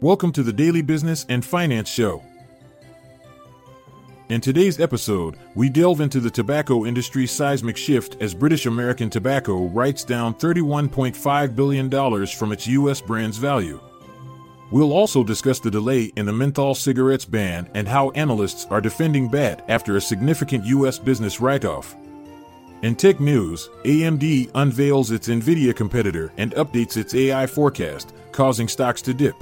Welcome to the Daily Business and Finance Show. In today's episode, we delve into the tobacco industry's seismic shift as British American Tobacco writes down $31.5 billion from its U.S. brand's value. We'll also discuss the delay in the menthol cigarettes ban and how analysts are defending BAT after a significant U.S. business write off. In tech news, AMD unveils its Nvidia competitor and updates its AI forecast, causing stocks to dip.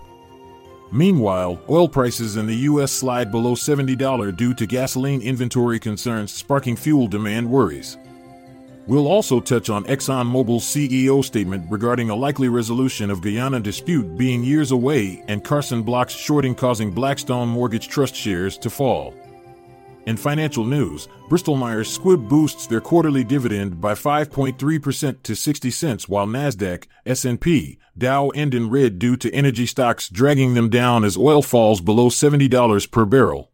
Meanwhile, oil prices in the U.S. slide below $70 due to gasoline inventory concerns sparking fuel demand worries. We'll also touch on ExxonMobil's CEO statement regarding a likely resolution of Guyana dispute being years away and Carson Block's shorting causing Blackstone Mortgage Trust shares to fall. In financial news, Bristol Myers Squibb boosts their quarterly dividend by 5.3% to 60 cents while Nasdaq, S&P, Dow end in red due to energy stocks dragging them down as oil falls below $70 per barrel.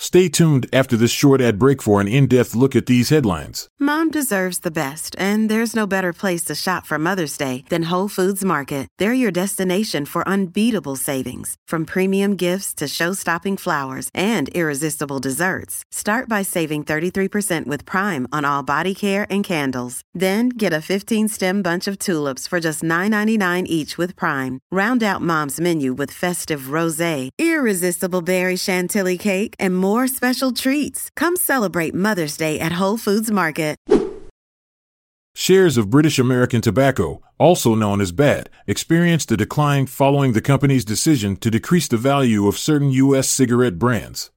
Stay tuned after this short ad break for an in depth look at these headlines. Mom deserves the best, and there's no better place to shop for Mother's Day than Whole Foods Market. They're your destination for unbeatable savings, from premium gifts to show stopping flowers and irresistible desserts. Start by saving 33% with Prime on all body care and candles. Then get a 15 stem bunch of tulips for just $9.99 each with Prime. Round out Mom's menu with festive rose, irresistible berry chantilly cake, and more more special treats. Come celebrate Mother's Day at Whole Foods Market. Shares of British American Tobacco, also known as BAT, experienced a decline following the company's decision to decrease the value of certain U.S. cigarette brands.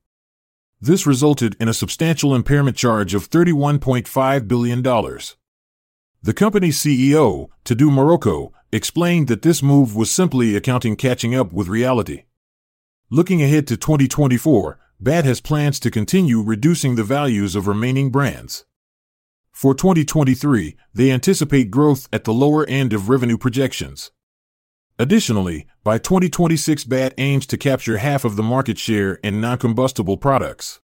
This resulted in a substantial impairment charge of $31.5 billion. The company's CEO, Tadeu Marroco, explained that this move was simply accounting catching up with reality. Looking ahead to 2024, BAT has plans to continue reducing the values of remaining brands. For 2023, they anticipate growth at the lower end of revenue projections. Additionally, by 2026, BAT aims to capture half of the market share in non-combustible products.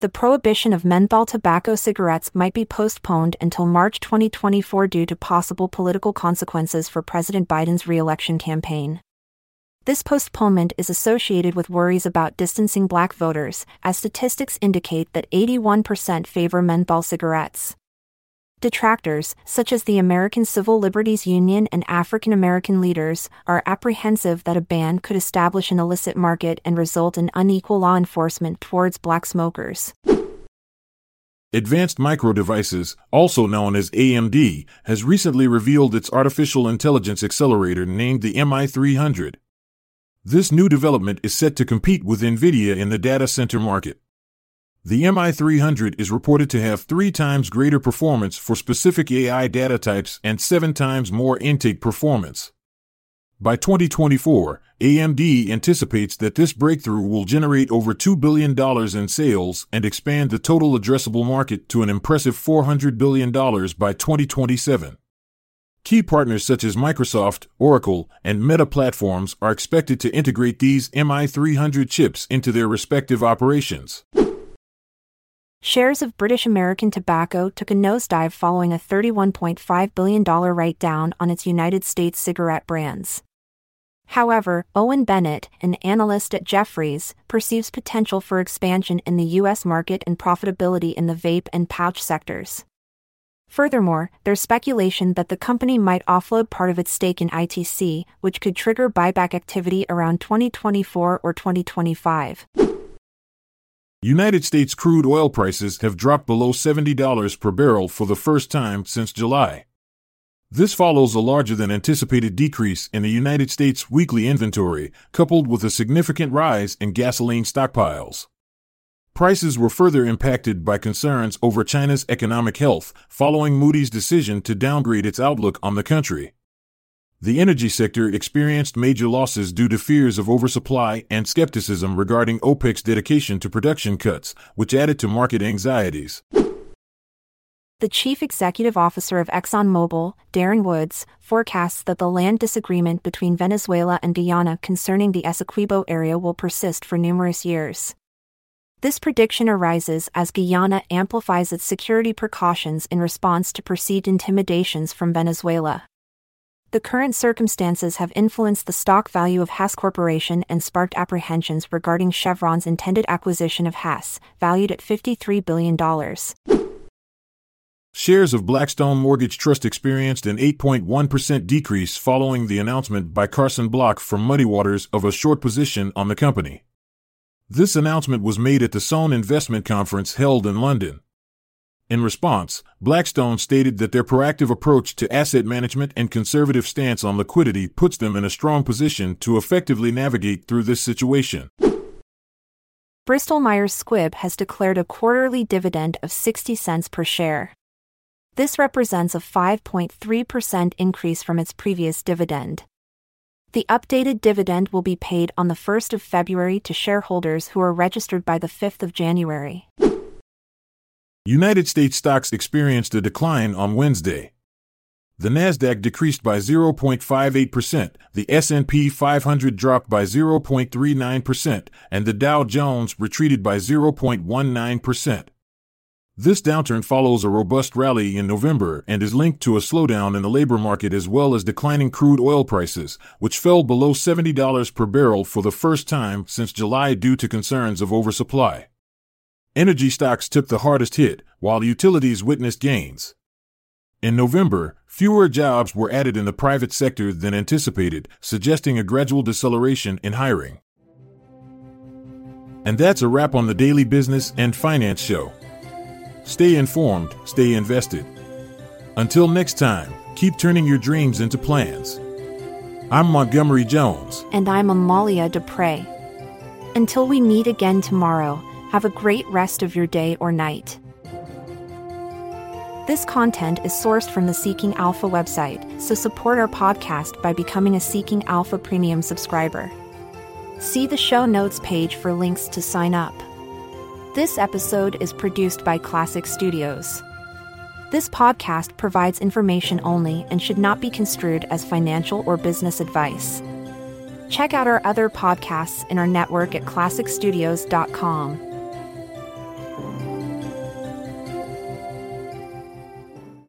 The prohibition of menthol tobacco cigarettes might be postponed until March 2024 due to possible political consequences for President Biden's reelection campaign. This postponement is associated with worries about distancing black voters, as statistics indicate that 81% favor menthol cigarettes. Detractors, such as the American Civil Liberties Union and African American leaders, are apprehensive that a ban could establish an illicit market and result in unequal law enforcement towards black smokers. Advanced Micro Devices, also known as AMD, has recently revealed its artificial intelligence accelerator named the MI300. This new development is set to compete with NVIDIA in the data center market. The MI300 is reported to have three times greater performance for specific AI data types and seven times more INT8 performance. By 2024, AMD anticipates that this breakthrough will generate over $2 billion in sales and expand the total addressable market to an impressive $400 billion by 2027. Key partners such as Microsoft, Oracle, and Meta platforms are expected to integrate these MI300 chips into their respective operations. Shares of British American Tobacco took a nosedive following a $31.5 billion write down on its United States cigarette brands. However, Owen Bennett, an analyst at Jefferies, perceives potential for expansion in the U.S. market and profitability in the vape and pouch sectors. Furthermore, there's speculation that the company might offload part of its stake in ITC, which could trigger buyback activity around 2024 or 2025. United States crude oil prices have dropped below $70 per barrel for the first time since July. This follows a larger than anticipated decrease in the United States weekly inventory, coupled with a significant rise in gasoline stockpiles. Prices were further impacted by concerns over China's economic health following Moody's decision to downgrade its outlook on the country. The energy sector experienced major losses due to fears of oversupply and skepticism regarding OPEC's dedication to production cuts, which added to market anxieties. The chief executive officer of ExxonMobil, Darren Woods, forecasts that the land disagreement between Venezuela and Guyana concerning the Essequibo area will persist for numerous years. This prediction arises as Guyana amplifies its security precautions in response to perceived intimidations from Venezuela. The current circumstances have influenced the stock value of Hess Corporation and sparked apprehensions regarding Chevron's intended acquisition of Hess, valued at $53 billion. Shares of Blackstone Mortgage Trust experienced an 8.1% decrease following the announcement by Carson Block from Muddy Waters of a short position on the company. This announcement was made at the Sohn Investment Conference held in London. In response, Blackstone stated that their proactive approach to asset management and conservative stance on liquidity puts them in a strong position to effectively navigate through this situation. Bristol Myers Squibb has declared a quarterly dividend of 60 cents per share. This represents a 5.3% increase from its previous dividend. The updated dividend will be paid on the 1st of February to shareholders who are registered by the 5th of January. United States stocks experienced a decline on Wednesday. The Nasdaq decreased by 0.58%, the S&P 500 dropped by 0.39%, and the Dow Jones retreated by 0.19%. This downturn follows a robust rally in November and is linked to a slowdown in the labor market as well as declining crude oil prices, which fell below $70 per barrel for the first time since July due to concerns of oversupply. Energy stocks took the hardest hit, while utilities witnessed gains. In November, fewer jobs were added in the private sector than anticipated, suggesting a gradual deceleration in hiring. And that's a wrap on the Daily Business and Finance Show. Stay informed, stay invested. Until next time, keep turning your dreams into plans. I'm Montgomery Jones. And I'm Amalia Dupre. Until we meet again tomorrow, have a great rest of your day or night. This content is sourced from the Seeking Alpha website, so support our podcast by becoming a Seeking Alpha Premium subscriber. See the show notes page for links to sign up. This episode is produced by Klassic Studios. This podcast provides information only and should not be construed as financial or business advice. Check out our other podcasts in our network at klassicstudios.com.